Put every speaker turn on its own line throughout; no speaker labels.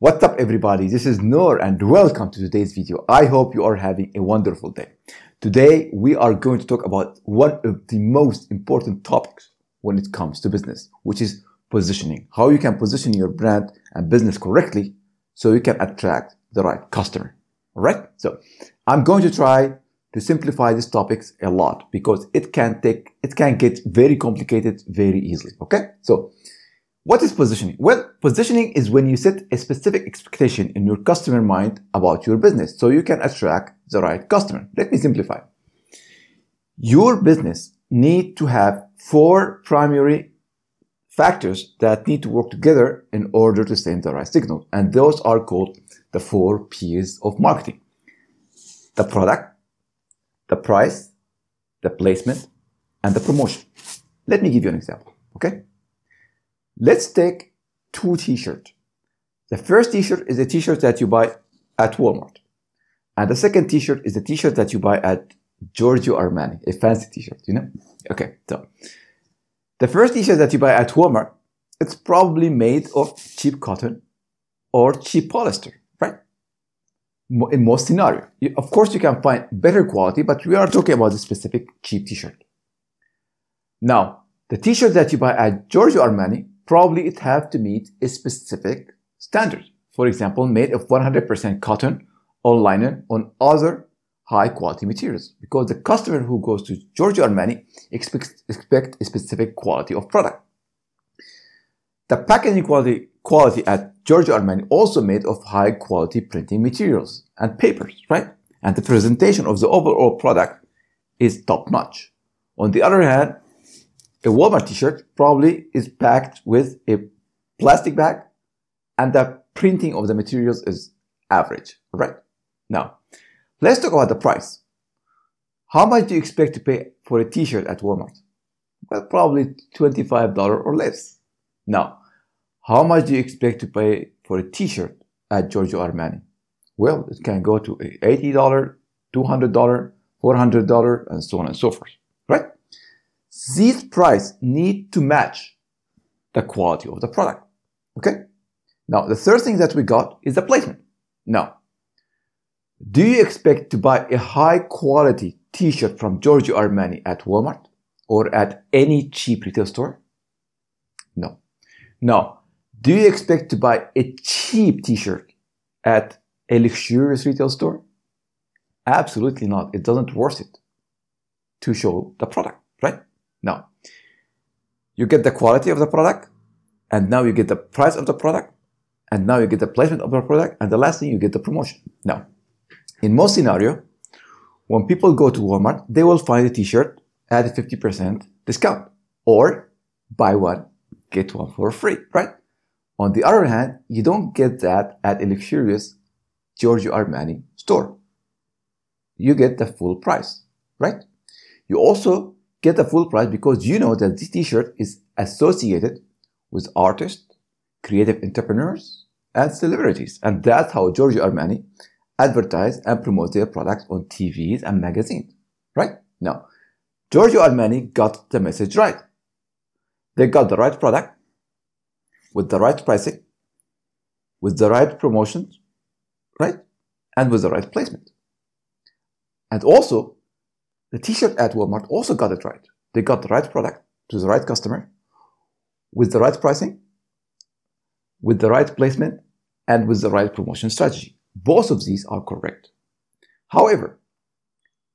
What's up everybody? This is Nour and welcome to today's video. I hope you are having a wonderful day. Today we are going to talk about one of the most important topics when it comes to business, which is positioning. How you can position your brand and business correctly so you can attract the right customer. Alright? So I'm going to try to simplify these topics a lot because it can take, it can get very complicated very easily. Okay? So what is positioning? Well, positioning is when you set a specific expectation in your customer mind about your business so you can attract the right customer. Let me simplify. Your business need to have four primary factors that need to work together in order to send the right signal. And those are called the four P's of marketing. The product, the price, the placement, and the promotion. Let me give you an example. Okay. Let's take two t-shirts. The first t-shirt is a t-shirt that you buy at Walmart. And the second t-shirt is a t-shirt that you buy at Giorgio Armani, a fancy t-shirt, you know? Okay, so the first t-shirt that you buy at Walmart, it's probably made of cheap cotton or cheap polyester, right? In most scenarios. Of course, you can find better quality, but we are talking about a specific cheap t-shirt. Now, the t-shirt that you buy at Giorgio Armani probably it have to meet a specific standard. For example, made of 100% cotton or linen on other high quality materials because the customer who goes to Giorgio Armani expects expect a specific quality of product. The packaging quality, quality at Giorgio Armani also made of high quality printing materials and papers, right? And the presentation of the overall product is top notch. On the other hand, a Walmart t-shirt probably is packed with a plastic bag and the printing of the materials is average, right? Now, let's talk about the price. How much do you expect to pay for a t-shirt at Walmart? Well, probably $25 or less. Now, how much do you expect to pay for a t-shirt at Giorgio Armani? Well, it can go to $80, $200, $400, and so on and so forth? These price need to match the quality of the product. Okay? Now, the third thing that we got is the placement. Now, do you expect to buy a high quality t-shirt from Giorgio Armani at Walmart or at any cheap retail store? No. Now, do you expect to buy a cheap t-shirt at a luxurious retail store? Absolutely not. It doesn't worth it to show the product, right? Now, you get the quality of the product, and now you get the price of the product, and now you get the placement of the product, and the last thing you get the promotion. Now, in most scenario, when people go to Walmart, they will find a t-shirt at a 50% discount or buy one, get one for free, right? On the other hand, you don't get that at a luxurious Giorgio Armani store. You get the full price, right? You also get the full price because you know that this t-shirt is associated with artists, creative entrepreneurs, and celebrities. And that's how Giorgio Armani advertise and promote their products on TVs and magazines, right? Now, Giorgio Armani got the message right. They got the right product with the right pricing, with the right promotions, right? And with the right placement. And also, the t-shirt at Walmart also got it right. They got the right product to the right customer with the right pricing, with the right placement, and with the right promotion strategy. Both of these are correct. However,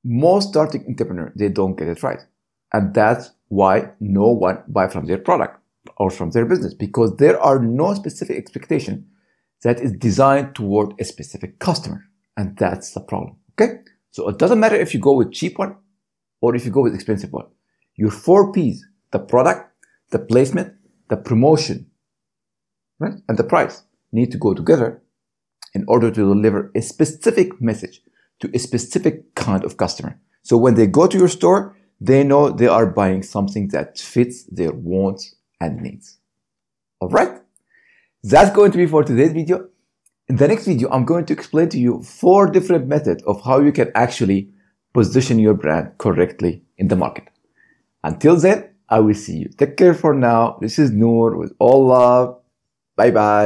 most starting entrepreneurs, they don't get it right. And that's why no one buy from their product or from their business because there are no specific expectation that is designed toward a specific customer. And that's the problem. Okay. So it doesn't matter if you go with cheap one or if you go with expensive one. Your four P's, the product, the placement, the promotion, right? And the price need to go together in order to deliver a specific message to a specific kind of customer. So when they go to your store, they know they are buying something that fits their wants and needs. All right. That's going to be for today's video. In the next video, I'm going to explain to you four different methods of how you can actually position your brand correctly in the market. Until then, I will see you. Take care for now. This is Nour with all love. Bye bye.